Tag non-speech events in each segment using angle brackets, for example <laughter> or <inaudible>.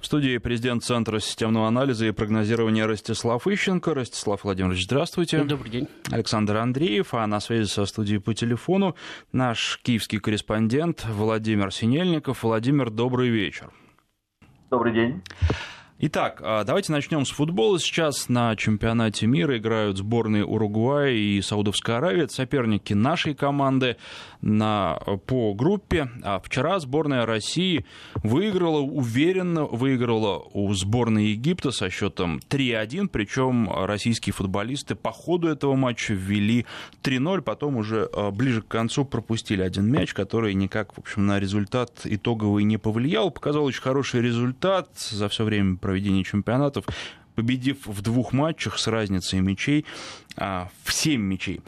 В студии президент Центра системного анализа и прогнозирования Ростислав Ищенко. Ростислав Владимирович, здравствуйте. Добрый день. Александр Андреев, а на связи со студией по телефону наш киевский корреспондент Владимир Синельников. Владимир, добрый вечер. Добрый день. Итак, а, давайте начнем с футбола. Сейчас на чемпионате мира играют сборные Уругвая и Саудовской Аравии. Это соперники нашей команды на, по группе. А вчера сборная России выиграла, уверенно выиграла у сборной Египта со счетом 3-1. Причем российские футболисты по ходу этого матча ввели 3-0. Потом уже а, ближе к концу пропустили один мяч, который никак, в общем, на результат итоговый не повлиял. Показал очень хороший результат за все время проведения чемпионатов, победив в двух матчах с разницей мячей а, в 7 мячей.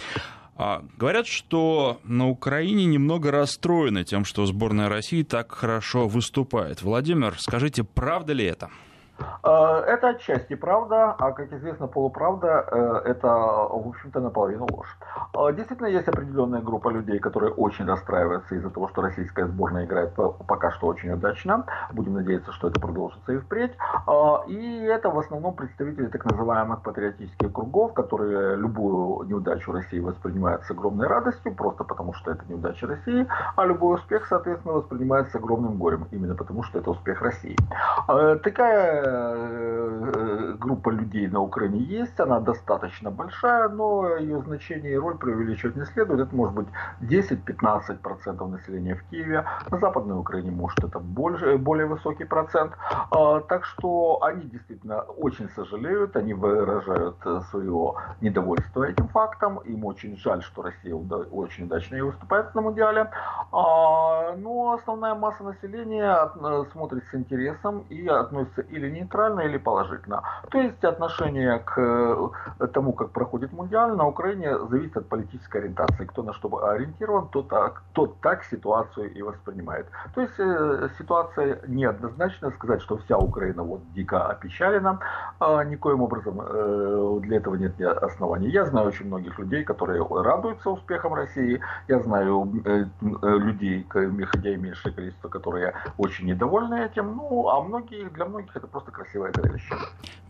А, говорят, что на Украине немного расстроены тем, что сборная России так хорошо выступает. Владимир, скажите, правда ли это? Э, это отчасти правда, а как известно, полуправда э, это, в общем-то, наполовину ложь. Э, действительно, есть определенная группа людей, которые очень расстраиваются из-за того, что российская сборная играет пока что очень удачно. Будем надеяться, что это продолжится и впредь. И это в основном представители так называемых патриотических кругов, которые любую неудачу России воспринимают с огромной радостью, просто потому что это неудача России, а любой успех, соответственно, воспринимается с огромным горем, именно потому что это успех России. Такая Э, группа людей на Украине есть, она достаточно большая, но ее значение и роль преувеличивать не следует. Это может быть 10-15% населения в Киеве, на Западной Украине может это больше, более высокий процент. А, так что они действительно очень сожалеют, они выражают свое недовольство этим фактом, им очень жаль, что Россия очень удачно выступает на Мундиале. А, но основная масса населения э, смотрит с интересом и относится или нейтрально или положительно. То есть отношение к э, тому, как проходит Мундиаль на Украине зависит от политической ориентации. Кто на что ориентирован, тот так, тот так ситуацию и воспринимает. То есть э, ситуация неоднозначна. Сказать, что вся Украина вот дико опечалена, а никоим образом э, для этого нет оснований. Я знаю очень многих людей, которые радуются успехам России. Я знаю людей, хотя и меньшее количество, которые очень недовольны этим. Ну, а многие, для многих это просто красивое зрелище.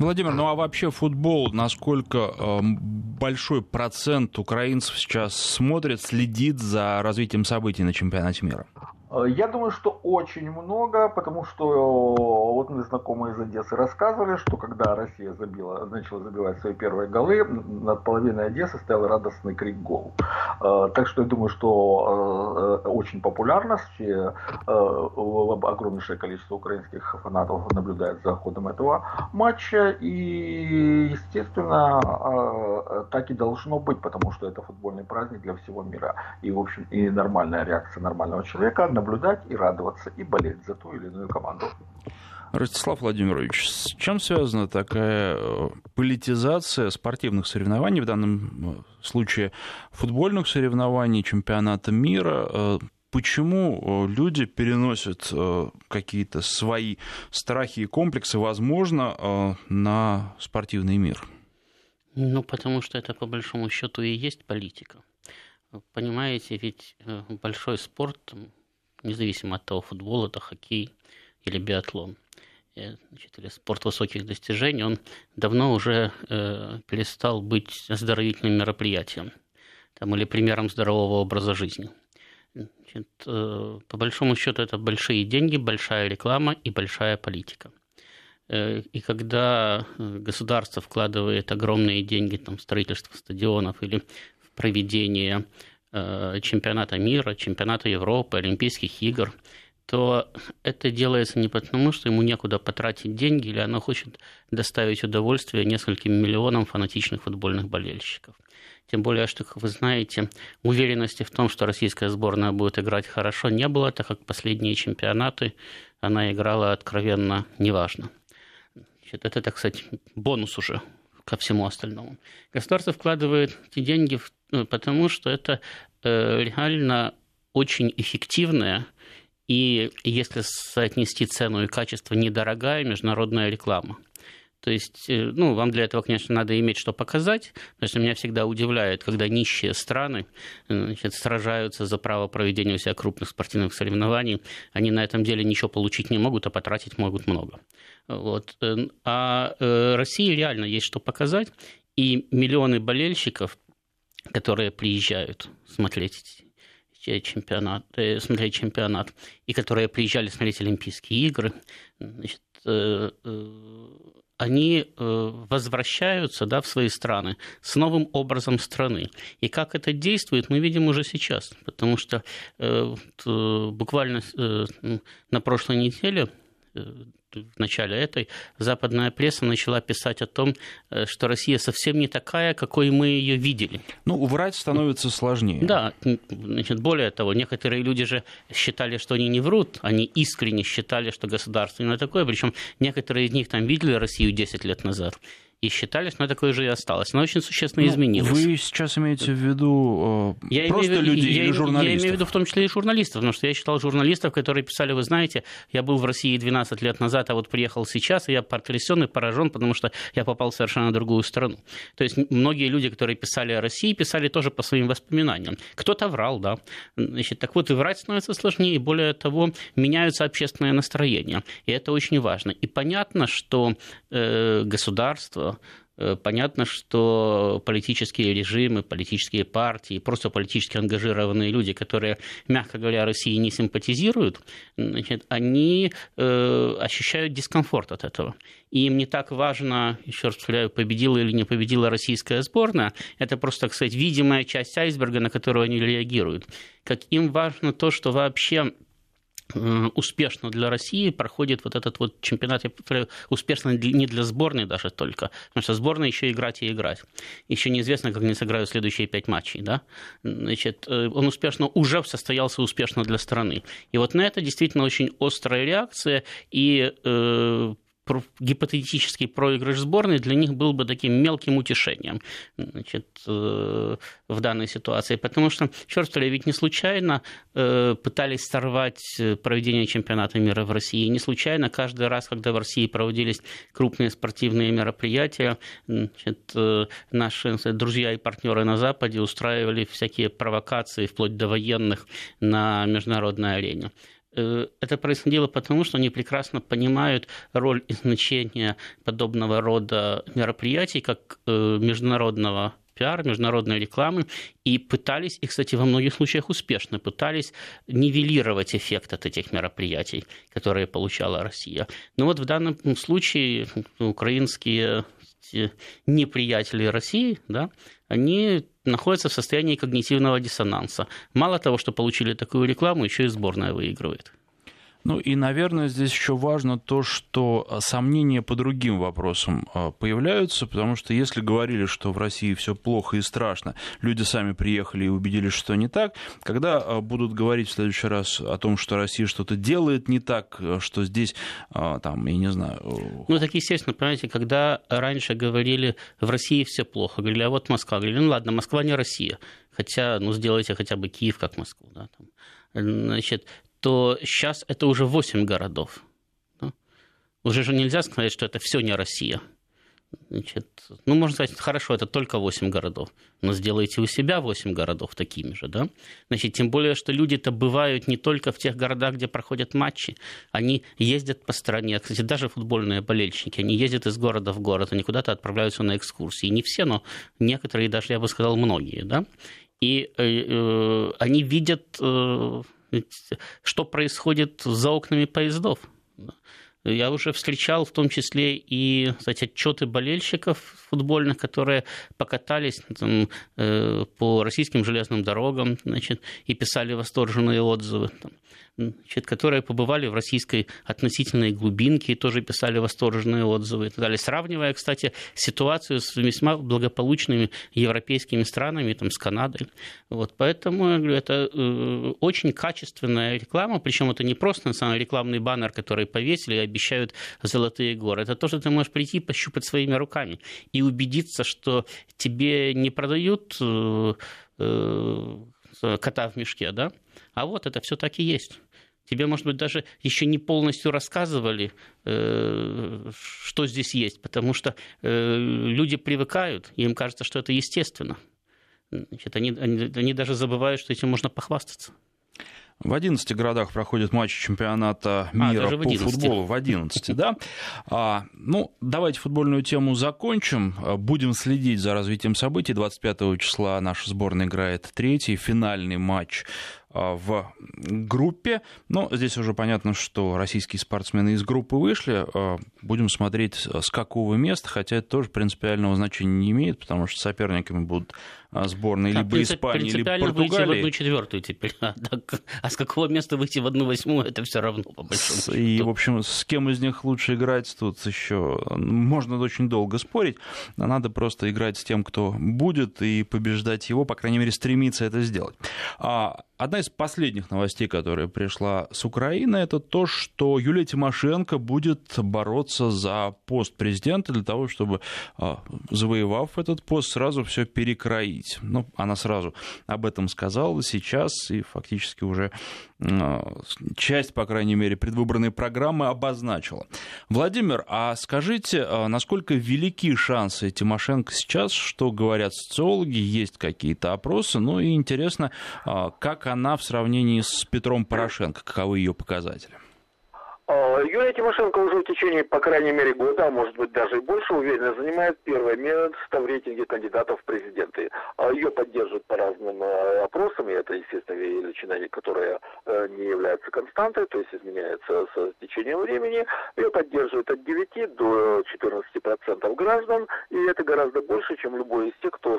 Владимир, ну а вообще футбол, насколько э, большой процент украинцев сейчас смотрит, следит за развитием событий на чемпионате мира? Э, я думаю, что очень много, потому что э, вот мы знакомые из Одессы рассказывали, что когда Россия забила, начала забивать свои первые голы, над половиной Одессы стоял радостный крик гол. Э, так что я думаю, что очень популярность, огромнейшее количество украинских фанатов наблюдает за ходом этого матча, и, естественно, так и должно быть, потому что это футбольный праздник для всего мира. И, в общем, и нормальная реакция нормального человека наблюдать и радоваться, и болеть за ту или иную команду. Ростислав Владимирович, с чем связана такая э, политизация спортивных соревнований, в данном э, случае футбольных соревнований, чемпионата мира? Э, почему люди переносят какие-то свои страхи и комплексы, возможно, на спортивный мир? Ну, потому что это, по большому счету, и есть политика. Понимаете, ведь большой спорт, независимо от того, футбол это хоккей или биатлон, э, значит, или спорт высоких достижений, он давно уже э, перестал быть оздоровительным мероприятием там, или примером здорового образа жизни. Значит, э, по большому счету это большие деньги, большая реклама и большая политика. Э, и когда государство вкладывает огромные деньги там, в строительство стадионов или в проведение Э, чемпионата мира, чемпионата Европы, Олимпийских игр, то это делается не потому, что ему некуда потратить деньги, или оно хочет доставить удовольствие нескольким миллионам фанатичных футбольных болельщиков. Тем более, что, как вы знаете, уверенности в том, что российская сборная будет играть хорошо, не было, так как последние чемпионаты она играла откровенно неважно. Это, так сказать, бонус уже ко всему остальному. Государство вкладывает эти деньги в потому что это э, реально очень эффективная и, если соотнести цену и качество, недорогая международная реклама. То есть, э, ну, вам для этого, конечно, надо иметь что показать, потому что меня всегда удивляет, когда нищие страны значит, сражаются за право проведения у себя крупных спортивных соревнований, они на этом деле ничего получить не могут, а потратить могут много. Вот. Э, а э, России реально есть что показать, и миллионы болельщиков, которые приезжают смотреть чемпионат, смотреть чемпионат, и которые приезжали смотреть Олимпийские игры, значит, они э, возвращаются да, в свои страны с новым образом страны. И как это действует, мы видим уже сейчас. Потому что э, э, буквально на прошлой неделе в начале этой, западная пресса начала писать о том, э, что Россия совсем не такая, какой мы ее видели. Ну, врать становится сложнее. Да, значит, более того, некоторые люди же считали, что они не врут, они искренне считали, что государство не такое, причем некоторые из них там видели Россию 10 лет назад и считали, что она такое же и осталось. Она очень существенно ну, изменилась. Вы сейчас имеете в виду э, я просто имею, людей я, или журналистов? Я имею в виду в том числе и журналистов, потому что я читал журналистов, которые писали, вы знаете, я был в России 12 лет назад, а вот приехал сейчас, и я потрясен и поражен, потому что я попал в совершенно другую страну. То есть многие люди, которые писали о России, писали тоже по своим воспоминаниям. Кто-то врал, да. Значит, так вот, и врать становится сложнее, и более того, меняются общественные настроения. И это очень важно. И понятно, что э, государство, Э, понятно, что политические режимы, политические партии, просто политически ангажированные люди, которые, мягко говоря, России не симпатизируют, значит, они э, ощущают дискомфорт от этого. И им не так важно, еще раз повторяю, победила или не победила российская сборная, это просто, сказать, видимая часть айсберга, на которую они реагируют. Как им важно то, что вообще успешно для России проходит вот этот вот чемпионат, успешно не для сборной даже только, потому что сборная еще играть и играть. Еще неизвестно, как они сыграют следующие пять матчей, да? Значит, э, он успешно уже состоялся успешно для страны. И вот на это действительно очень острая реакция, и э, гипотетический проигрыш сборной для них был бы таким мелким утешением значит, э, в данной ситуации. Потому что, черт возьми, ведь не случайно э, пытались сорвать э, проведение чемпионата мира в России. Не случайно каждый раз, когда в России проводились крупные спортивные мероприятия, значит, наши друзья и партнеры на Западе устраивали всякие провокации, вплоть до военных, на международной арене. Э, это происходило потому, что они прекрасно понимают роль и значение подобного рода мероприятий, как э, международного пиара, международной рекламы, и пытались, и, кстати, во многих случаях успешно пытались нивелировать эффект от этих мероприятий, которые получала Россия. Но вот в данном случае украинские неприятели России, да, они находятся в состоянии когнитивного диссонанса. Мало того, что получили такую рекламу, еще и сборная выигрывает. Ну и, наверное, здесь еще важно то, что а, сомнения по другим вопросам а, появляются, потому что если говорили, что в России все плохо и страшно, люди сами приехали и убедились, что не так, когда а, будут говорить в следующий раз о том, что Россия что-то делает не так, что здесь, там, я не знаю... Ну, так естественно, понимаете, когда раньше говорили, в России все плохо, говорили, а вот Москва, говорили, ну ладно, Москва не Россия, хотя, ну, сделайте хотя бы Киев как Москву, да, там. Значит, то сейчас это уже 8 городов. Да? Уже же нельзя сказать, что это все не Россия. Значит, ну, можно сказать, хорошо, это только 8 городов, но сделайте у себя 8 городов такими же, да? Значит, тем более, что люди-то бывают не только в тех городах, где проходят матчи, они ездят по стране, кстати, даже футбольные болельщики, они ездят из города в город, они куда-то отправляются на экскурсии, не все, но некоторые, даже, я бы сказал, многие, да? И э, э, они видят... Э, что происходит за окнами поездов. Я уже встречал в том числе и кстати, отчеты болельщиков футбольных, которые покатались там, э, по российским железным дорогам значит, и писали восторженные отзывы. Там значит, которые побывали в российской относительной глубинке и тоже писали восторженные отзывы и так далее. Сравнивая, кстати, ситуацию с весьма благополучными европейскими странами, там, с Канадой. Вот, поэтому я говорю, это э, очень качественная реклама, причем это не просто на самом рекламный баннер, который повесили и обещают золотые горы. Это то, что ты можешь прийти пощупать своими руками и убедиться, что тебе не продают э, э, кота в мешке, да, а вот это все так и есть. Тебе, может быть, даже еще не полностью рассказывали, э, что здесь есть, потому что э, люди привыкают, и им кажется, что это естественно. Значит, они, они, они даже забывают, что этим можно похвастаться. В 11 городах проходят матчи чемпионата а, мира а, по 11. футболу. В 11, да. А, ну, давайте футбольную тему закончим. Будем следить за развитием событий. 25 числа наша сборная играет третий финальный матч а, в группе. Но здесь уже понятно, что российские спортсмены из группы вышли. А, будем смотреть, с какого места, хотя это тоже принципиального значения не имеет, потому что соперниками будут а, сборные да, либо Испании, либо Португалии. выйти в одну четвертую теперь. А, так, а с какого места выйти в одну восьмую, это все равно, по большому счету. И, в общем, с кем из них лучше играть, тут еще можно очень долго спорить. Надо просто играть с тем, кто будет, и побеждать его, по крайней мере, стремиться это сделать. Одна из последних новостей, которая пришла с Украины, это то, что Юлия Тимошенко будет бороться за пост президента для того, чтобы, а, завоевав этот пост, сразу все перекроить. Ну, она сразу об этом сказала сейчас и фактически уже а, часть, по крайней мере, предвыборной программы обозначила. Владимир, а скажите, а, насколько велики шансы Тимошенко сейчас, что говорят социологи, есть какие-то опросы, ну и интересно, как она в сравнении с Петром Порошенко? Каковы ее показатели? А, Юлия Тимошенко уже в течение, по крайней мере, года, а может быть даже и больше, уверенно занимает первое место в рейтинге кандидатов в президенты. А, ее поддерживают по разным а, опросам, и это, естественно, величина, которая не является константой, то есть изменяется с течением времени. Ее поддерживают от 9 до 14 процентов граждан, и это гораздо больше, чем любой из тех, кто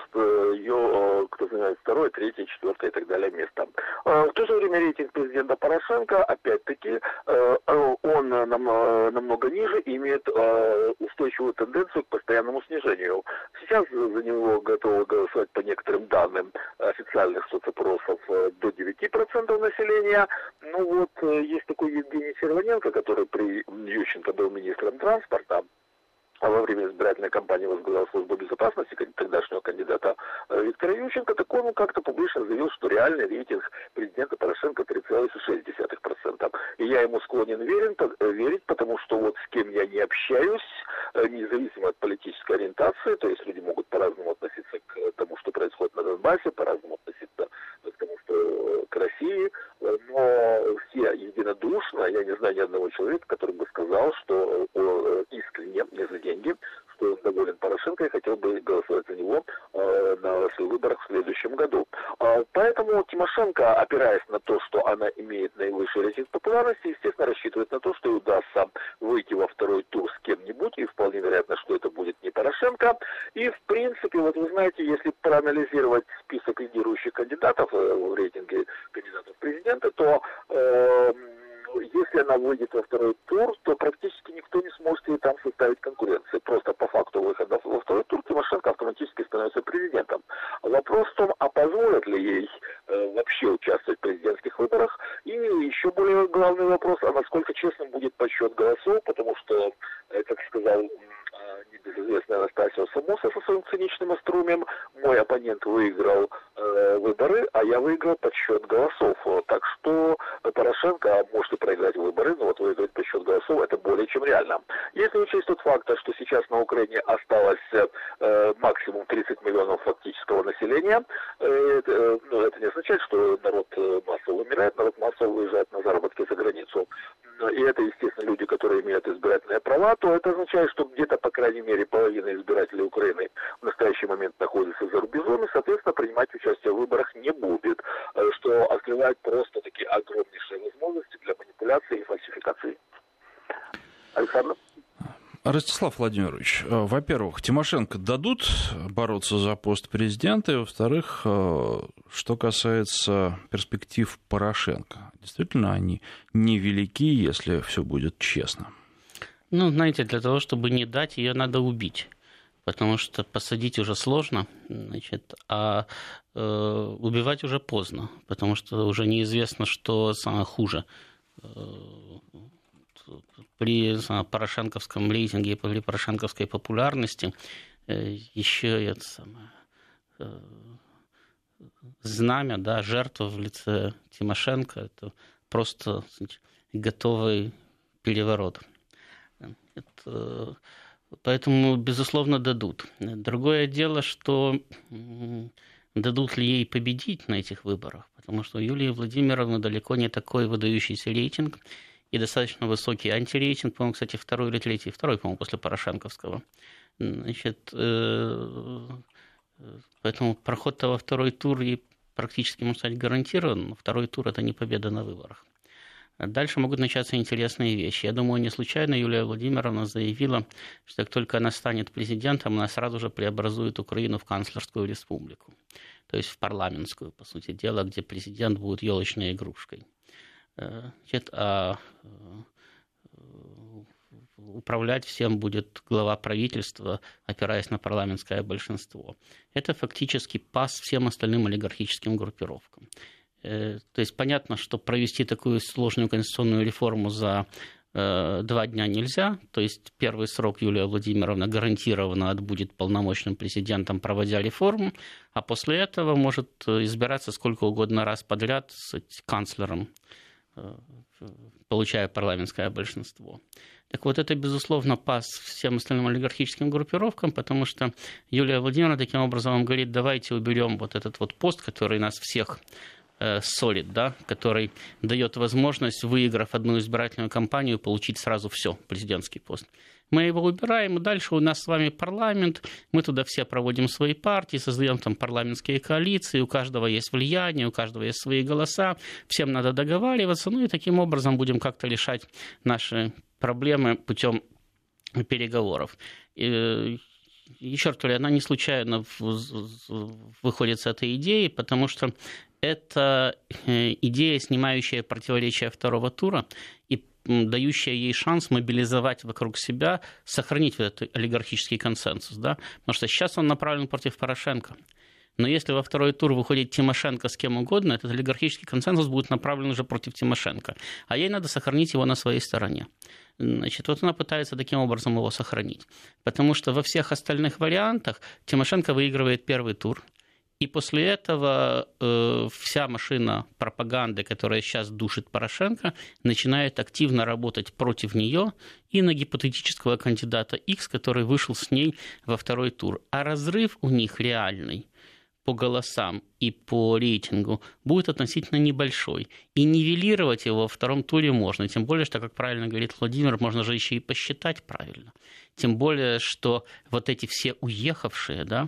ее, кто занимает второе, третье, четвертое и так далее место. В то же время рейтинг президента Порошенко, опять-таки, он э, э, намного ниже и имеет э, устойчивую тенденцию к постоянному снижению. Сейчас за него готовы голосовать по некоторым данным официальных соцопросов до 9% населения. Ну вот, есть такой Евгений Серваненко, который при Ющенко был министром транспорта, а во время избирательной кампании возглавлял службу безопасности тогдашнего кандидата э, Виктора Ющенко, так он как-то публично заявил, что реальный рейтинг президента Порошенко 3,6%. И я ему склонен верен, э, верить, потому что вот с кем я не общаюсь, э, независимо от политической ориентации, то есть люди могут по-разному относиться к тому, что происходит на Донбассе, по-разному относиться к тому, что к России, но все единодушно, я не знаю ни одного человека, который бы сказал, что искренне, не деньги, что он доволен Порошенко и хотел бы голосовать за него э, на выборах в следующем году. Э, поэтому Тимошенко, опираясь на то, что она имеет наивысший рейтинг популярности, естественно, рассчитывает на то, что ей удастся выйти во второй тур с кем-нибудь, и вполне вероятно, что это будет не Порошенко. И, в принципе, вот вы знаете, если проанализировать список лидирующих кандидатов э, в рейтинге кандидатов в президенты, то э, если она выйдет во второй тур, то практически никто не сможет ей там составить конкуренции. Просто по факту выхода во второй тур Тимошенко автоматически становится президентом. Вопрос в том, а позволят ли ей э, вообще участвовать в президентских выборах. И еще более главный вопрос, а насколько честным будет подсчет голосов, потому что, как сказал э, небезызвестный Анастасио Самоса со своим циничным остроумием, мой оппонент выиграл э, выборы, а я выиграл подсчет голосов. Так что Порошенко может и проиграть выборы, но вот выиграть подсчет голосов это более чем реально. Если учесть тот факт, что сейчас на Украине осталось э, максимум 30 миллионов фактического населения, э, э, ну, это не означает, что народ э, массово умирает, народ массово уезжает на заработки за границу. И это, естественно, люди, которые имеют избирательные права, то это означает, что где-то, по крайней мере, половина избирателей Украины в настоящий момент находится за рубежом и, соответственно, принимать участие в выборах не будет, э, что открывает просто такие огромнейшие возможности для манипуляции и фальсификации. Александр? Ростислав Владимирович, э, во-первых, Тимошенко дадут бороться за пост президента, и, во-вторых, э, что касается перспектив Порошенко, действительно они невелики, если все будет честно. Ну, знаете, для того, чтобы не дать, ее надо убить. Потому что посадить уже сложно, значит, а э, убивать уже поздно, потому что уже неизвестно, что самое хуже. Э, при порошенковском рейтинге при порошенковской популярности э, еще это самое, э, знамя, да, жертва в лице Тимошенко, это просто значит, готовый переворот. Это, поэтому, безусловно, дадут. Другое дело, что дадут ли ей победить на этих выборах, потому что у Юлии Владимировны далеко не такой выдающийся рейтинг и достаточно высокий антирейтинг, по-моему, кстати, второй или третий, второй, по-моему, после Порошенковского. Значит, э, поэтому проход-то во второй тур и практически, можно сказать, гарантирован, но второй тур – это не победа на выборах. Дальше могут начаться интересные вещи. Я думаю, не случайно Юлия Владимировна заявила, что как только она станет президентом, она сразу же преобразует Украину в канцлерскую республику. То есть в парламентскую, по сути дела, где президент будет елочной игрушкой. Э, значит, а э, управлять всем будет глава правительства, опираясь на парламентское большинство. Это фактически пас всем остальным олигархическим группировкам. Э, то есть понятно, что провести такую сложную конституционную реформу за э, два дня нельзя. То есть первый срок Юлия Владимировна гарантированно отбудет полномочным президентом, проводя реформу, а после этого может избираться сколько угодно раз подряд с канцлером, э, получая парламентское большинство. Так вот, это, безусловно, пас всем остальным олигархическим группировкам, потому что Юлия Владимировна таким образом говорит, давайте уберем вот этот вот пост, который нас всех Э, солид, да, который дает возможность, выиграв одну избирательную кампанию, получить сразу все, президентский пост. Мы его убираем, и дальше у нас с вами парламент, мы туда все проводим свои партии, создаем там парламентские коалиции, у каждого есть влияние, у каждого есть свои голоса, всем надо договариваться, ну и таким образом будем как-то решать наши проблемы путем переговоров. И еще раз говорю, она не случайно выходит с этой идеей, потому что это э, идея, снимающая противоречия второго тура и дающая ей шанс мобилизовать вокруг себя, сохранить вот этот олигархический консенсус. Да? Потому что сейчас он направлен против Порошенко. Но если во второй тур выходит Тимошенко с кем угодно, этот олигархический консенсус будет направлен уже против Тимошенко. А ей надо сохранить его на своей стороне. Значит, вот она пытается таким образом его сохранить. Потому что во всех остальных вариантах Тимошенко выигрывает первый тур – и после этого э, вся машина пропаганды, которая сейчас душит Порошенко, начинает активно работать против нее и на гипотетического кандидата X, который вышел с ней во второй тур. А разрыв у них реальный по голосам и по рейтингу будет относительно небольшой. И нивелировать его во втором туре можно. Тем более, что, как правильно говорит Владимир, можно же еще и посчитать правильно. Тем более, что вот эти все уехавшие, да,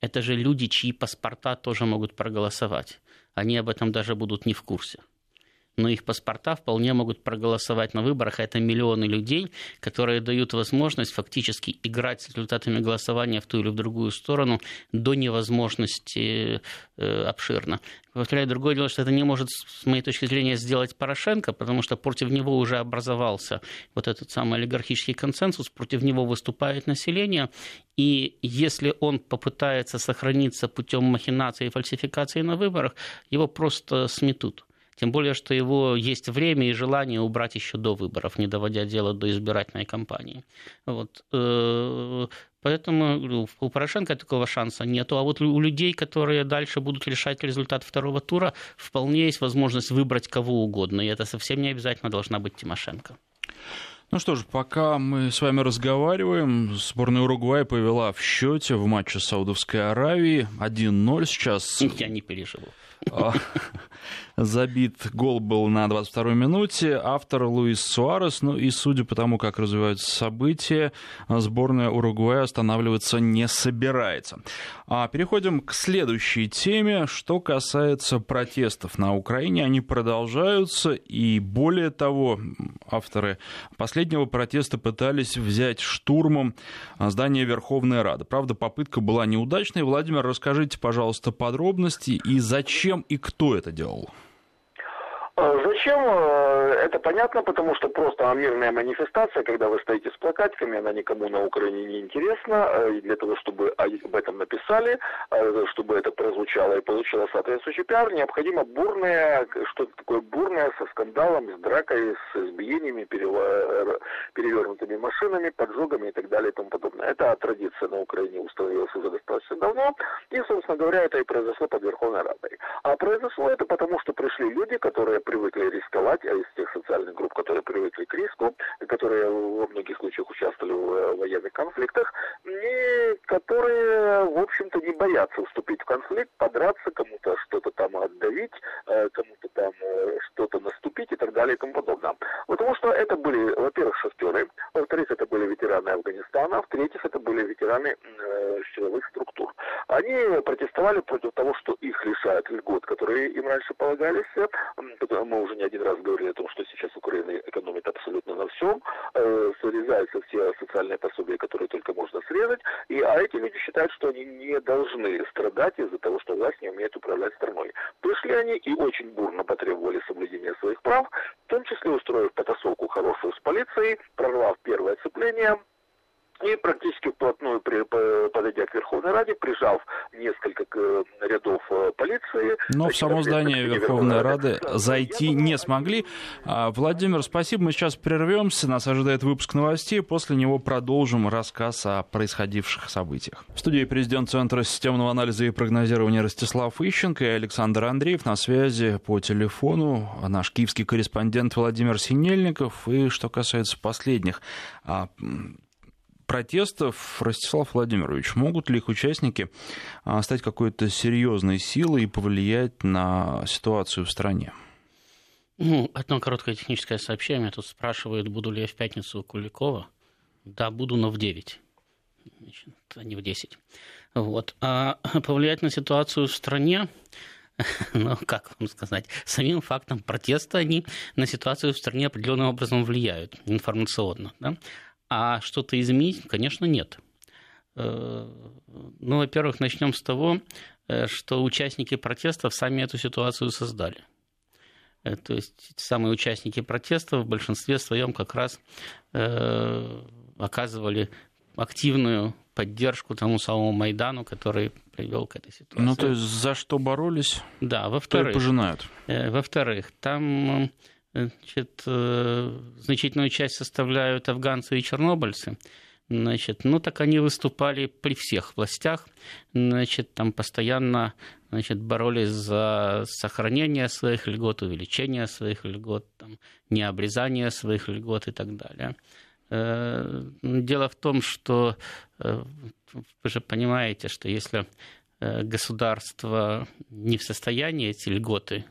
это же люди, чьи паспорта тоже могут проголосовать. Они об этом даже будут не в курсе но их паспорта вполне могут проголосовать на выборах. Это миллионы людей, которые дают возможность фактически играть с результатами голосования в ту или в другую сторону до невозможности э, обширно. Повторяю, другое дело, что это не может, с моей точки зрения, сделать Порошенко, потому что против него уже образовался вот этот самый олигархический консенсус, против него выступает население, и если он попытается сохраниться путем махинации и фальсификации на выборах, его просто сметут. Тем более, что его есть время и желание убрать еще до выборов, не доводя дело до избирательной кампании. Вот. Э, поэтому у Порошенко такого шанса нету. А вот у людей, которые дальше будут решать результат второго тура, вполне есть возможность выбрать кого угодно. И это совсем не обязательно должна быть Тимошенко. Ну что ж, пока мы с вами разговариваем, сборная Уругвая повела в счете в матче Саудовской Аравии 1-0 сейчас. Я не переживу. Забит гол был на 22-й минуте. Автор Луис Суарес. Ну и судя по тому, как развиваются события, сборная Уругвая останавливаться не собирается. А переходим к следующей теме. Что касается протестов на Украине, они продолжаются. И более того, авторы последнего протеста пытались взять штурмом здание Верховной Рады. Правда, попытка была неудачной. Владимир, расскажите, пожалуйста, подробности и зачем и кто это делал? А зачем? Э, это понятно, потому что просто мирная манифестация, когда вы стоите с плакатиками, она никому на Украине не интересна. Э, и для того, чтобы об этом написали, э, чтобы это прозвучало и получило соответствующий пиар, необходимо бурное, что-то такое бурное, со скандалом, с дракой, с избиениями, перевернутыми машинами, поджогами и так далее и тому подобное. Это традиция на Украине установилась уже достаточно давно. И, собственно говоря, это и произошло под Верховной Радой. А произошло это потому, что пришли люди, которые привыкли рисковать, а из тех социальных групп, которые привыкли к риску, которые во многих случаях участвовали в э, военных конфликтах, и которые, в общем-то, не боятся вступить в конфликт, подраться, кому-то что-то там отдавить, э, кому-то там э, что-то наступить и так далее и тому подобное. Потому что это были, во-первых, шахтеры, во-вторых, это были ветераны Афганистана, в-третьих, это были ветераны силовых структур. Они протестовали против того, что их лишают льгот, которые им раньше полагались. Мы уже не один раз говорили о том, что сейчас Украина экономит абсолютно на всем, э, срезаются все социальные пособия, которые только можно срезать, и, а эти люди считают, что они не должны страдать из-за того, что власть не умеет управлять страной. Пришли они и очень бурно потребовали соблюдения своих прав, в том числе устроив потасовку хорошую с полицией, прорвав первое оцепление, и практически вплотную подойдя к Верховной Раде, прижав несколько э, рядов э, полиции. Но в само здание Верховной Рады зайти не смогли. А, Владимир, спасибо. Мы сейчас прервемся. Нас ожидает выпуск новостей. После него продолжим рассказ о происходивших событиях. В студии президент Центра системного анализа и прогнозирования Ростислав Ищенко и Александр Андреев на связи по телефону. Наш киевский корреспондент Владимир Синельников. И что касается последних а, протестов, Ростислав Владимирович, могут ли их участники а, стать какой-то серьезной силой и повлиять на ситуацию в стране? Ну, одно короткое техническое сообщение. Тут спрашивают, буду ли я в пятницу у Куликова. Да, буду, но в 9. Значит, а не в 10. Вот. А <laughs> повлиять на ситуацию в стране, <laughs> ну, как вам сказать, самим фактом протеста они на ситуацию в стране определенным образом влияют информационно. Да? А что-то изменить, конечно, нет. Э, ну, во-первых, начнем с того, э, что участники протестов сами эту ситуацию создали. Э, то есть самые участники протестов в большинстве своем как раз оказывали активную поддержку тому самому Майдану, который привел к этой ситуации. Ну, то есть за что боролись, да, во-вторых, то и пожинают. Во-вторых, там Значит, э, значительную часть составляют афганцы и чернобыльцы. Значит, ну так они выступали при всех властях, значит, там постоянно значит, боролись за сохранение своих льгот, увеличение своих льгот, там, необрезание своих льгот и так далее. Э, дело в том, что э, вы же понимаете, что если государство не в состоянии эти льготы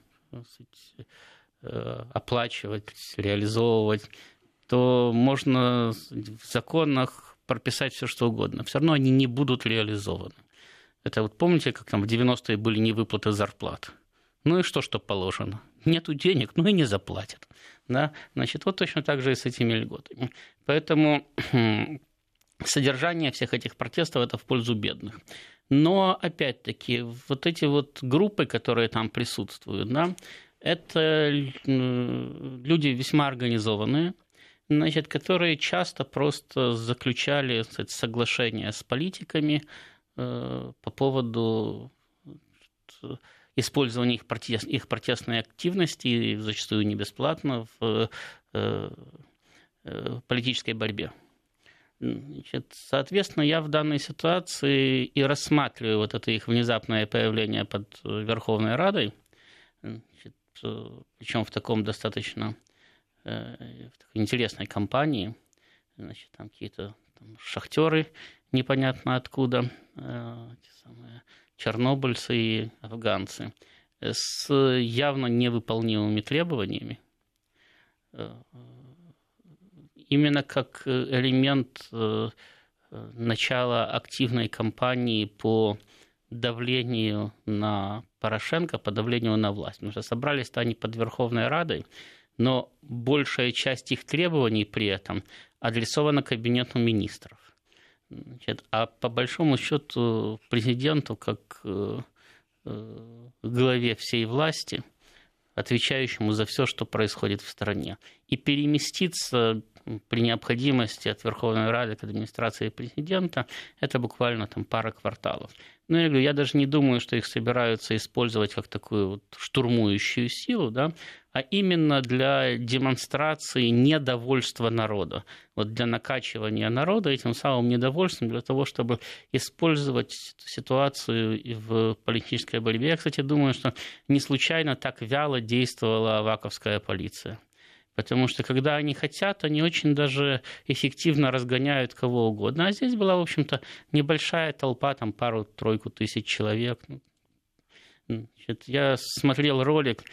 оплачивать, реализовывать, то можно в законах прописать все что угодно. Все равно они не будут реализованы. Это вот помните, как там в 90-е были невыплаты зарплат? Ну и что, что положено? Нету денег, ну и не заплатят. Да? Значит, вот точно так же и с этими льготами. Поэтому <clears throat> содержание всех этих протестов это в пользу бедных. Но, опять-таки, вот эти вот группы, которые там присутствуют, да, это люди весьма организованные, значит, которые часто просто заключали сказать, соглашения с политиками э, по поводу использования их, протест, их протестной активности, зачастую не бесплатно, в э, э, политической борьбе. Значит, соответственно, я в данной ситуации и рассматриваю вот это их внезапное появление под Верховной Радой, значит, причем в таком достаточно э, в такой интересной компании. Значит, там какие-то там, шахтеры непонятно откуда, э, те самые чернобыльцы и афганцы, с явно невыполнимыми требованиями, э, именно как элемент начала активной кампании по давлению на Порошенко, по давлению на власть. Потому что собрались-то они под Верховной Радой, но большая часть их требований при этом адресована кабинету министров. Значит, а по большому счету президенту, как э, э, главе всей власти, отвечающему за все, что происходит в стране. И переместиться при необходимости от Верховной Рады к администрации президента, это буквально там пара кварталов. Ну, я говорю, я даже не думаю, что их собираются использовать как такую вот штурмующую силу, да, а именно для демонстрации недовольства народа. Вот для накачивания народа этим самым недовольством, для того, чтобы использовать ситуацию в политической борьбе. Я, кстати, думаю, что не случайно так вяло действовала аваковская полиция. Потому что когда они хотят, они очень даже эффективно разгоняют кого угодно. А здесь была, в общем-то, небольшая толпа, там пару-тройку тысяч человек. Значит, я смотрел ролик,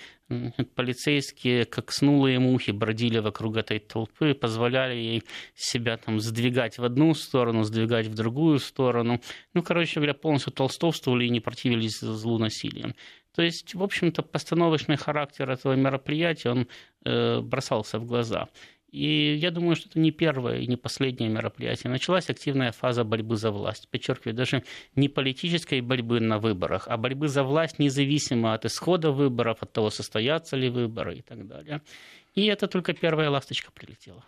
полицейские, как снулые мухи, бродили вокруг этой толпы, позволяли ей себя там сдвигать в одну сторону, сдвигать в другую сторону. Ну, короче говоря, полностью толстовствовали и не противились злу насилием. То есть, в общем-то, постановочный характер этого мероприятия, он э, бросался в глаза. И я думаю, что это не первое и не последнее мероприятие. Началась активная фаза борьбы за власть. Подчеркиваю, даже не политической борьбы на выборах, а борьбы за власть независимо от исхода выборов, от того, состоятся ли выборы и так далее. И это только первая ласточка прилетела.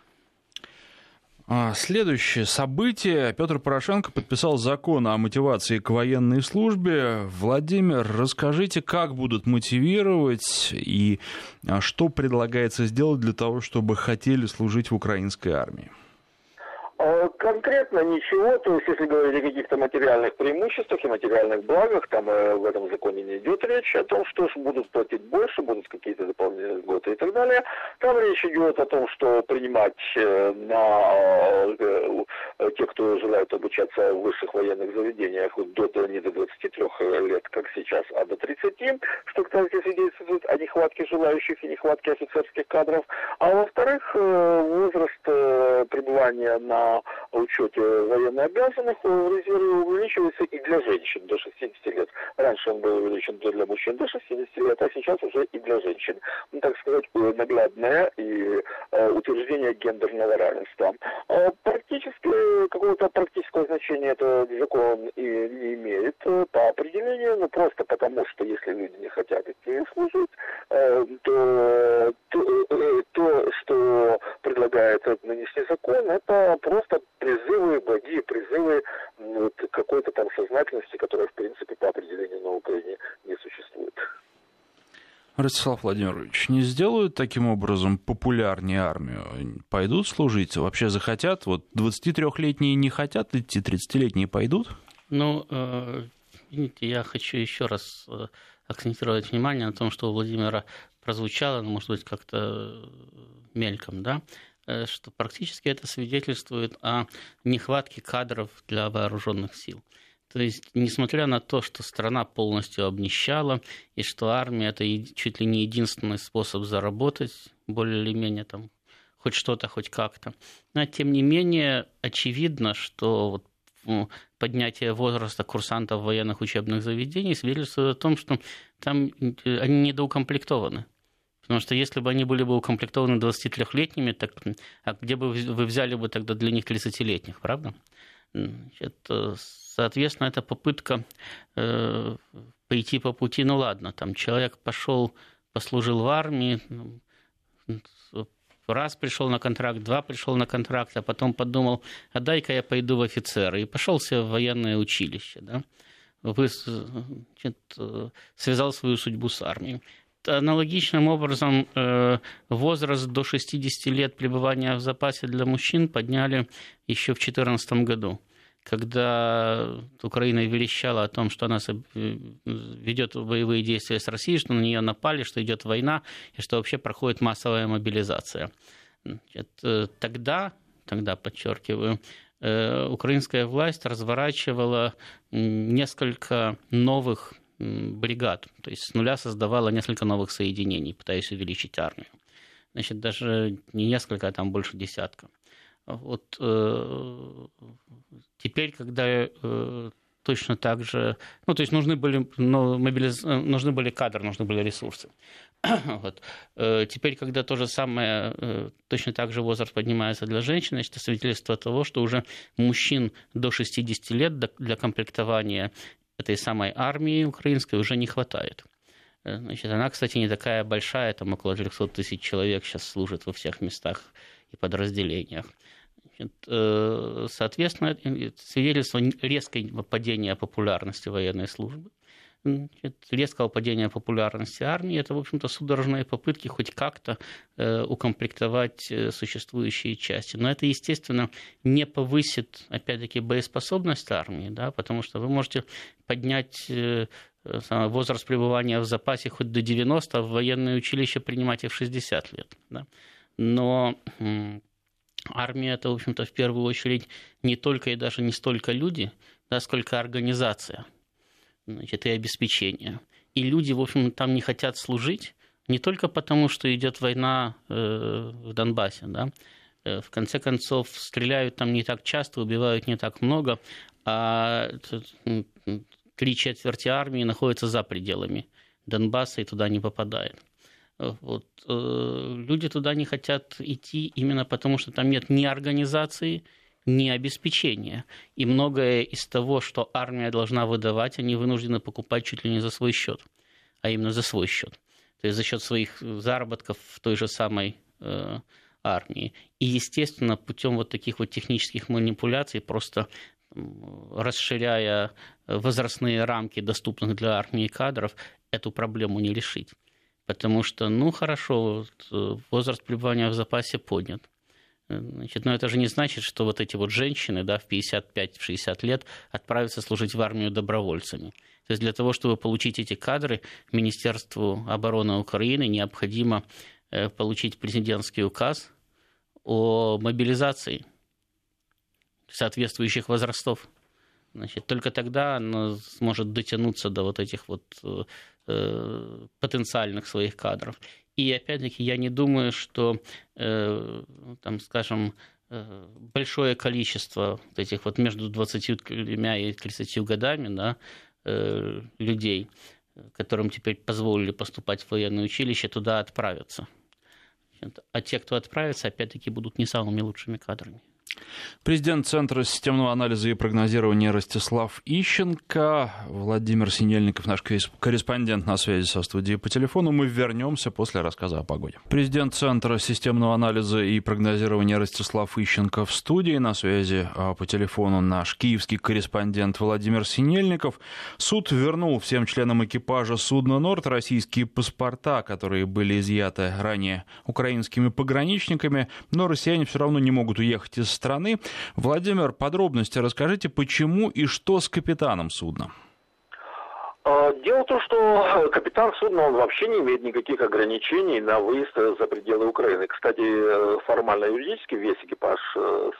А, следующее событие. Петр Порошенко подписал закон о мотивации к военной службе. Владимир, расскажите, как будут мотивировать и а, что предлагается сделать для того, чтобы хотели служить в украинской армии? А, конкретно ничего, то есть если говорить о каких-то материальных преимуществах и материальных благах, там э, в этом законе не идет речь о том, что будут платить больше, будут какие-то дополнительные льготы и так далее. Там речь идет о том, что принимать э, на э, те, кто желают обучаться в высших военных заведениях до, не до 23 лет, как сейчас, а до 30, что, кстати, свидетельствует о нехватке желающих и нехватке офицерских кадров. А во-вторых, возраст пребывания на учете военнообязанных в резерве увеличивается и для женщин до 60 лет. Раньше он был увеличен для мужчин до 60 лет, а сейчас уже и для женщин. Ну, так сказать, наглядное и э, утверждение гендерного равенства. А практически какого-то практического значения этот закон и не имеет э, по определению, ну просто потому, что если люди не хотят идти служить, э, то, то, э, то, что предлагает нынешний закон, это просто призывы, благие призывы вот, какой-то там сознательности, которая, в принципе, по определению на Украине не существует. Ростислав Владимирович, не сделают таким образом популярнее армию? Пойдут служить? Вообще захотят? Вот 23-летние не хотят идти, 30-летние пойдут? Ну, видите, я хочу еще раз э, акцентировать внимание на том, что у Владимира прозвучало, ну, может быть, как-то мельком, да, Э, что практически это свидетельствует о нехватке кадров для вооруженных сил. То есть, несмотря на то, что страна полностью обнищала, и что армия – это чуть ли не единственный способ заработать, более или менее там хоть что-то, хоть как-то. Но, тем не менее, очевидно, что вот ну, поднятие возраста курсантов военных учебных заведений свидетельствует о том, что там э, они недоукомплектованы. Потому что если бы они были бы укомплектованы 23-летними, так а где бы вы взяли бы тогда для них 30-летних, правда? Значит, соответственно, это попытка э, пойти по пути, ну ладно, там человек пошел, послужил в армии, ну, раз пришел на контракт, два пришел на контракт, а потом подумал, а дай-ка я пойду в офицеры, и пошел себе в военное училище, да? Вы, значит, э, связал свою судьбу с армией аналогичным образом э, возраст до 60 лет пребывания в запасе для мужчин подняли еще в 2014 году когда Украина верещала о том, что она э, ведет боевые действия с Россией, что на нее напали, что идет война и что вообще проходит массовая мобилизация. Э, тогда, тогда подчеркиваю, украинская власть разворачивала несколько новых бригад, то есть с нуля создавала несколько новых соединений, пытаясь увеличить армию. Значит, даже не несколько, а там больше десятка. Вот э, теперь, когда э, точно так же, ну, то есть нужны были, ну, мобилиз... нужны были кадры, нужны были ресурсы. <coughs> вот. Э, теперь, когда то же самое, э, точно так же возраст поднимается для женщин, значит, это свидетельство того, что уже мужчин до 60 лет для комплектования этой самой армии украинской уже не хватает. Э, значит, она, кстати, не такая большая, там около 300 тысяч человек сейчас служит во всех местах и подразделениях. Соответственно, свидетельство резкого падения популярности военной службы резкого падения популярности армии, это, в общем-то, судорожные попытки хоть как-то э, укомплектовать э, существующие части. Но это, естественно, не повысит, опять-таки, боеспособность армии, да, потому что вы можете поднять э, возраст пребывания в запасе хоть до 90, а в военное училище принимать и в 60 лет. Да. Но армия это, в общем-то, в первую очередь не только и даже не столько люди, да, сколько организация – значит, и обеспечения. И люди, в общем, там не хотят служить, не только потому, что идет война э, в Донбассе, да, э, в конце концов, стреляют там не так часто, убивают не так много, а три четверти армии находятся за пределами Донбасса и туда не попадает. Вот. Э, люди туда не хотят идти именно потому, что там нет ни организации, не обеспечение. И многое из того, что армия должна выдавать, они вынуждены покупать чуть ли не за свой счет, а именно за свой счет. То есть за счет своих заработков в той же самой э, армии. И, естественно, путем вот таких вот технических манипуляций, просто расширяя возрастные рамки доступных для армии кадров, эту проблему не решить. Потому что, ну хорошо, э, возраст пребывания в запасе поднят. Значит, но это же не значит, что вот эти вот женщины да, в 55-60 лет отправятся служить в армию добровольцами. То есть для того, чтобы получить эти кадры, Министерству обороны Украины необходимо э, получить президентский указ о мобилизации соответствующих возрастов. Значит, только тогда оно сможет дотянуться до вот этих вот э, э потенциальных своих кадров. И опять-таки я не думаю, что, э, там, скажем, э, большое количество вот этих вот между 23 и 30 годами да, э, людей, которым теперь позволили поступать в военное училище, туда отправятся. А те, кто отправится, опять-таки будут не самыми лучшими кадрами. Президент Центра системного анализа и прогнозирования Ростислав Ищенко, Владимир Синельников, наш корреспондент на связи со студией по телефону. Мы вернемся после рассказа о погоде. Президент Центра системного анализа и прогнозирования Ростислав Ищенко в студии. На связи а, по телефону наш киевский корреспондент Владимир Синельников. Суд вернул всем членам экипажа судна «Норд» российские паспорта, которые были изъяты ранее украинскими пограничниками, но россияне все равно не могут уехать из страны страны. Владимир, подробности расскажите, почему и что с капитаном судна? А, дело в том, что капитан судна, он вообще не имеет никаких ограничений на выезд за пределы Украины. Кстати, формально юридически весь экипаж э,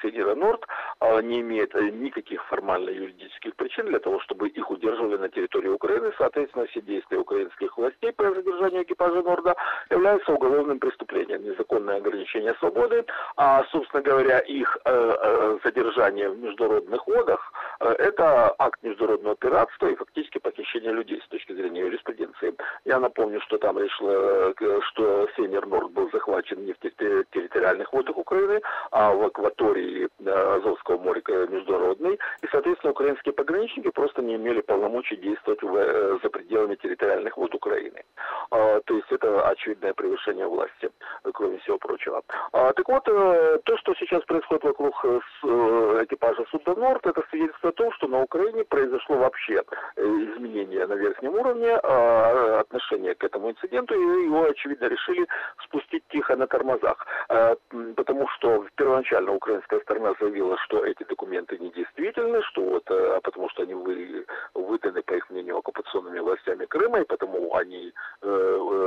Сидира Норд а, не имеет никаких формально юридических причин для того, чтобы их удерживали на территории Украины. Соответственно, все действия украинских властей по задержанию экипажа Норда являются уголовным преступлением. Незаконное ограничение свободы, а, собственно говоря, их э, э, задержание в международных водах – это акт международного пиратства и фактически похищение людей с точки зрения юриспруденции. Я напомню, что там решила, что Сенер Норд был захвачен не в территориальных водах Украины, а в акватории э, Азовского моря международной. И, соответственно, украинские пограничники просто не имели полномочий действовать в, э, за пределами территориальных вод Украины. А, то есть это очевидное превышение власти, кроме всего прочего. А, так вот, э, то, что сейчас происходит вокруг экипажа судна Норд, это свидетельство о том, что на Украине произошло вообще изменение изменения на верхнем уровне, а, отношение к этому инциденту, и его, очевидно, решили спустить тихо на тормозах. А, потому что первоначально украинская сторона заявила, что эти документы недействительны, что вот, а, потому что они вы, выданы, по их мнению, оккупационными властями Крыма, и потому они э, э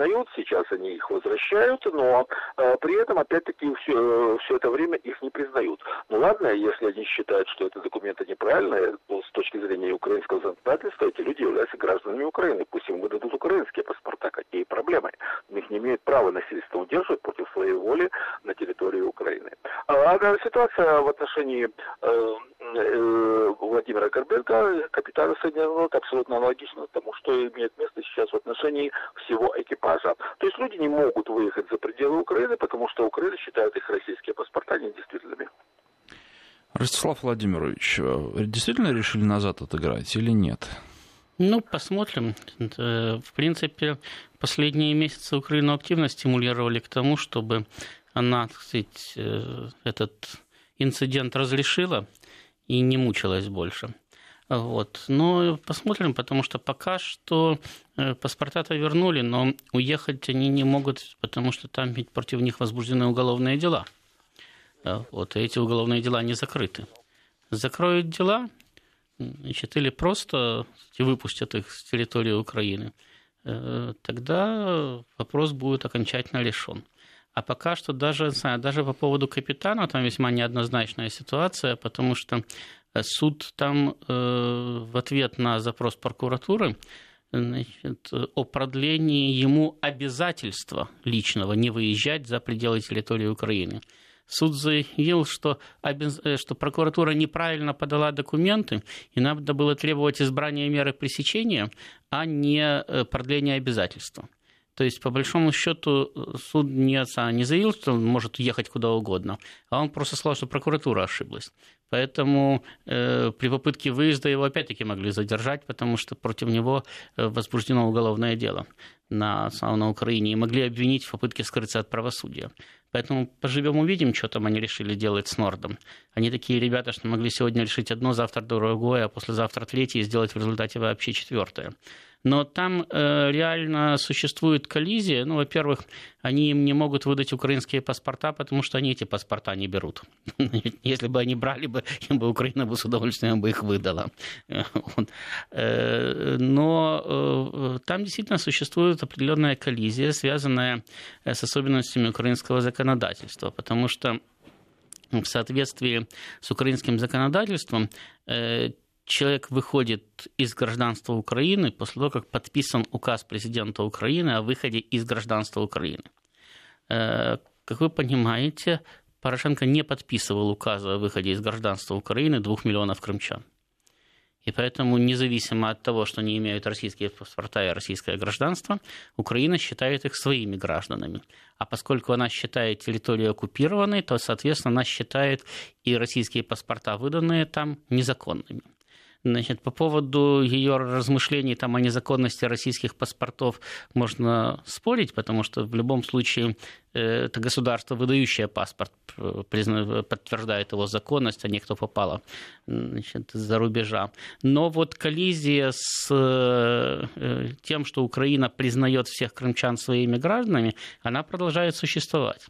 признают, сейчас они их возвращают, но э, при этом, опять-таки, все, все это время их не признают. Ну ладно, если они считают, что это документы неправильные, то с точки зрения украинского законодательства эти люди являются гражданами Украины. Пусть им выдадут украинские паспорта. Какие проблемы? Их не имеют права насильственно удерживать против своей воли на территории Украины. А, а ситуация в отношении э, э, Владимира Горбенко, капитана Соединенных абсолютно аналогична тому, что имеет место сейчас в отношении всего экипажа. То есть люди не могут выехать за пределы Украины, потому что Украина считает их российские паспорта недействительными. Ростислав Владимирович, э, действительно решили назад отыграть или нет? Ну, посмотрим. В принципе, последние месяцы Украину активно стимулировали к тому, чтобы она, так сказать, этот инцидент разрешила и не мучилась больше. Вот. Но посмотрим, потому что пока что паспорта-то вернули, но уехать они не могут, потому что там ведь против них возбуждены уголовные дела. Вот, и эти уголовные дела не закрыты. Закроют дела, значит, или просто выпустят их с территории Украины, э, тогда вопрос будет окончательно решен. А пока что даже, даже по поводу капитана там весьма неоднозначная ситуация, потому что суд там э, в ответ на запрос прокуратуры значит, о продлении ему обязательства личного не выезжать за пределы территории Украины. Суд заявил, что, э, что прокуратура неправильно подала документы, и надо было требовать избрания меры пресечения, а не э, продления обязательства. То есть, по большому счету, суд не, не заявил, что он может ехать куда угодно, а он просто сказал, что прокуратура ошиблась. Поэтому э, при попытке выезда его опять-таки могли задержать, потому что против него э, возбуждено уголовное дело на, на Украине и могли обвинить в попытке скрыться от правосудия. Поэтому поживем увидим, что там они решили делать с Нордом. Они такие ребята, что могли сегодня решить одно, завтра другое, а послезавтра третье и сделать в результате вообще четвертое но там э, реально существует коллизия. Ну, во-первых, они им не могут выдать украинские паспорта, потому что они эти паспорта не берут. <laughs> Если бы они брали бы, им бы Украина бы с удовольствием бы их выдала. <laughs> Э, но э, там действительно существует определенная коллизия, связанная э, с особенностями украинского законодательства, потому что в соответствии с украинским законодательством человек выходит из гражданства Украины после того, как подписан указ президента Украины о выходе из гражданства Украины. Э, как вы понимаете, Порошенко не подписывал указа о выходе из гражданства Украины двух миллионов крымчан. И поэтому, независимо от того, что они имеют российские паспорта и российское гражданство, Украина считает их своими гражданами. А поскольку она считает территорию оккупированной, то, соответственно, она считает и российские паспорта, выданные там, незаконными. Значит, по поводу ее размышлений там, о незаконности российских паспортов можно спорить, потому что в любом случае э, это государство, выдающее паспорт, подтверждает его законность, а не кто попало значит, из-за рубежа. Но вот коллизия с э, тем, что Украина признает всех крымчан своими гражданами, она продолжает существовать.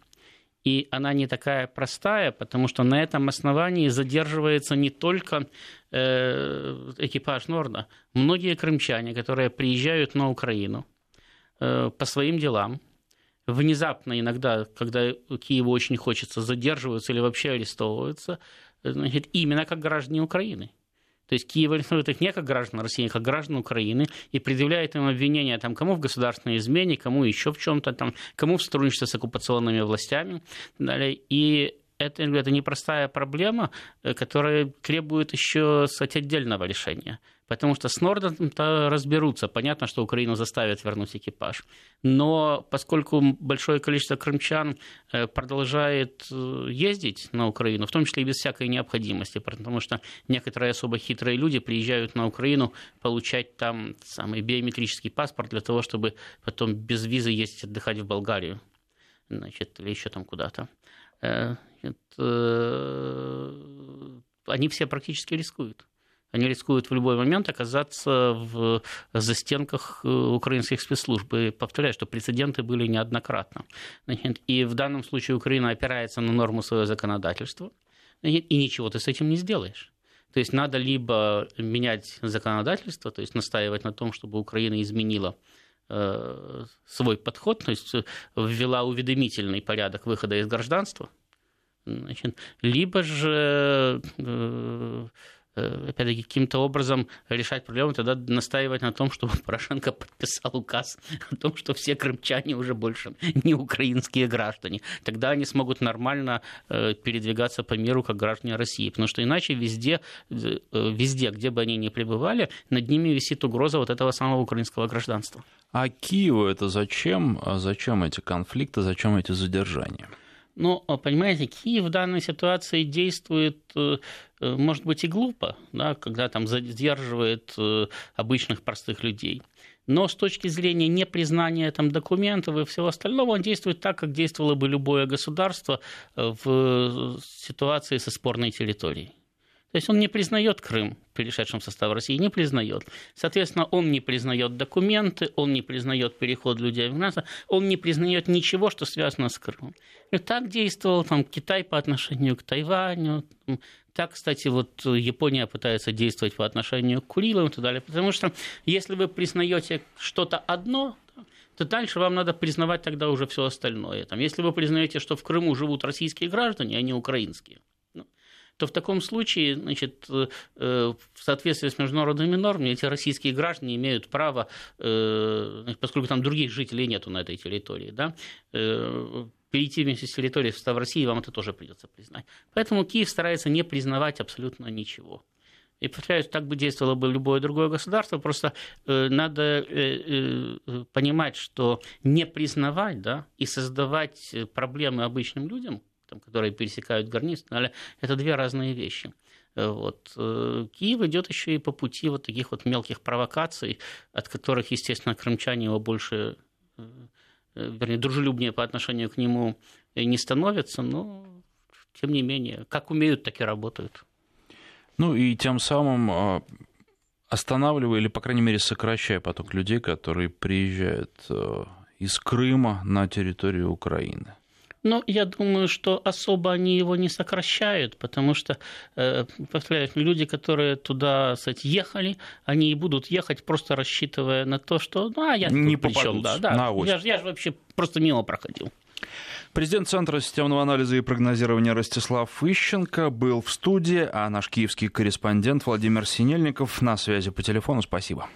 И она не такая простая, потому что на этом основании задерживается не только э, экипаж Норда. Многие крымчане, которые приезжают на Украину э, по своим делам, внезапно иногда, когда Киеву очень хочется, задерживаются или вообще арестовываются, значит, именно как граждане Украины. То есть Киев арестует их не как граждан России, а как граждан Украины и предъявляет им обвинения там, кому в государственной измене, кому еще в чем-то, там, кому в сотрудничестве с оккупационными властями. Далее. И это, это непростая проблема, э, которая требует еще кстати, отдельного решения. Потому что с Нордом-то разберутся. Понятно, что Украину заставят вернуть экипаж. Но поскольку большое количество крымчан э, продолжает э, ездить на Украину, в том числе и без всякой необходимости, потому что некоторые особо хитрые люди приезжают на Украину получать там самый биометрический паспорт для того, чтобы потом без визы ездить отдыхать в Болгарию значит, или еще там куда-то. Э, они все практически рискуют. Они рискуют в любой момент оказаться в застенках э, украинских спецслужб. И повторяю, что прецеденты были неоднократно. И в данном случае Украина опирается на норму своего законодательства, и ничего ты с этим не сделаешь. То есть надо либо менять законодательство, то есть настаивать на том, чтобы Украина изменила э, свой подход, то есть ввела уведомительный порядок выхода из гражданства, значит, либо же э, Э, опять-таки, каким-то образом решать проблему, тогда настаивать на том, чтобы Порошенко подписал указ о том, что все крымчане уже больше не украинские граждане. Тогда они смогут нормально э, передвигаться по миру как граждане России. Потому что иначе везде, везде, где бы они ни пребывали, над ними висит угроза вот этого самого украинского гражданства. А Киеву это зачем? А зачем эти конфликты, зачем эти задержания? Но, ну, понимаете, Киев в данной ситуации действует, э, э, может быть, и глупо, да, когда там задерживает э, обычных простых людей. Но с точки зрения непризнания там, документов и всего остального, он действует так, как действовало бы любое государство в ситуации со спорной территорией. То есть он не признает Крым, перешедшим в состав России, не признает. Соответственно, он не признает документы, он не признает переход людей в НАТО, он не признает ничего, что связано с Крымом. И так действовал там, Китай по отношению к Тайваню. Так, кстати, вот Япония пытается действовать по отношению к Курилам и так далее. Потому что если вы признаете что-то одно, то дальше вам надо признавать тогда уже все остальное. Там, если вы признаете, что в Крыму живут российские граждане, а не украинские, то в таком случае, значит, э, в соответствии с международными нормами, эти российские граждане имеют право, э, поскольку там других жителей нету на этой территории, да, э, перейти вместе с территорией в состав России, вам это тоже придется признать. Поэтому Киев старается не признавать абсолютно ничего. И повторяю, так бы действовало бы любое другое государство, просто э, надо э, э, понимать, что не признавать да, и создавать проблемы обычным людям там, которые пересекают границу, это две разные вещи. Э, вот. Э, Киев идет еще и по пути вот таких вот мелких провокаций, от которых, естественно, крымчане его больше, э, вернее, дружелюбнее по отношению к нему не становятся, но тем не менее, как умеют, так и работают. Ну и тем самым а, останавливая или, по крайней мере, сокращая поток людей, которые приезжают из Крыма на территорию Украины. Но я думаю, что особо они его не сокращают, потому что, э, повторяю, люди, которые туда, кстати, ехали, они и будут ехать, просто рассчитывая на то, что, ну, а я не причем, да, да, на я, я же вообще просто мимо проходил. Президент Центра системного анализа и прогнозирования Ростислав Ищенко был в студии, а наш киевский корреспондент Владимир Синельников на связи по телефону. Спасибо.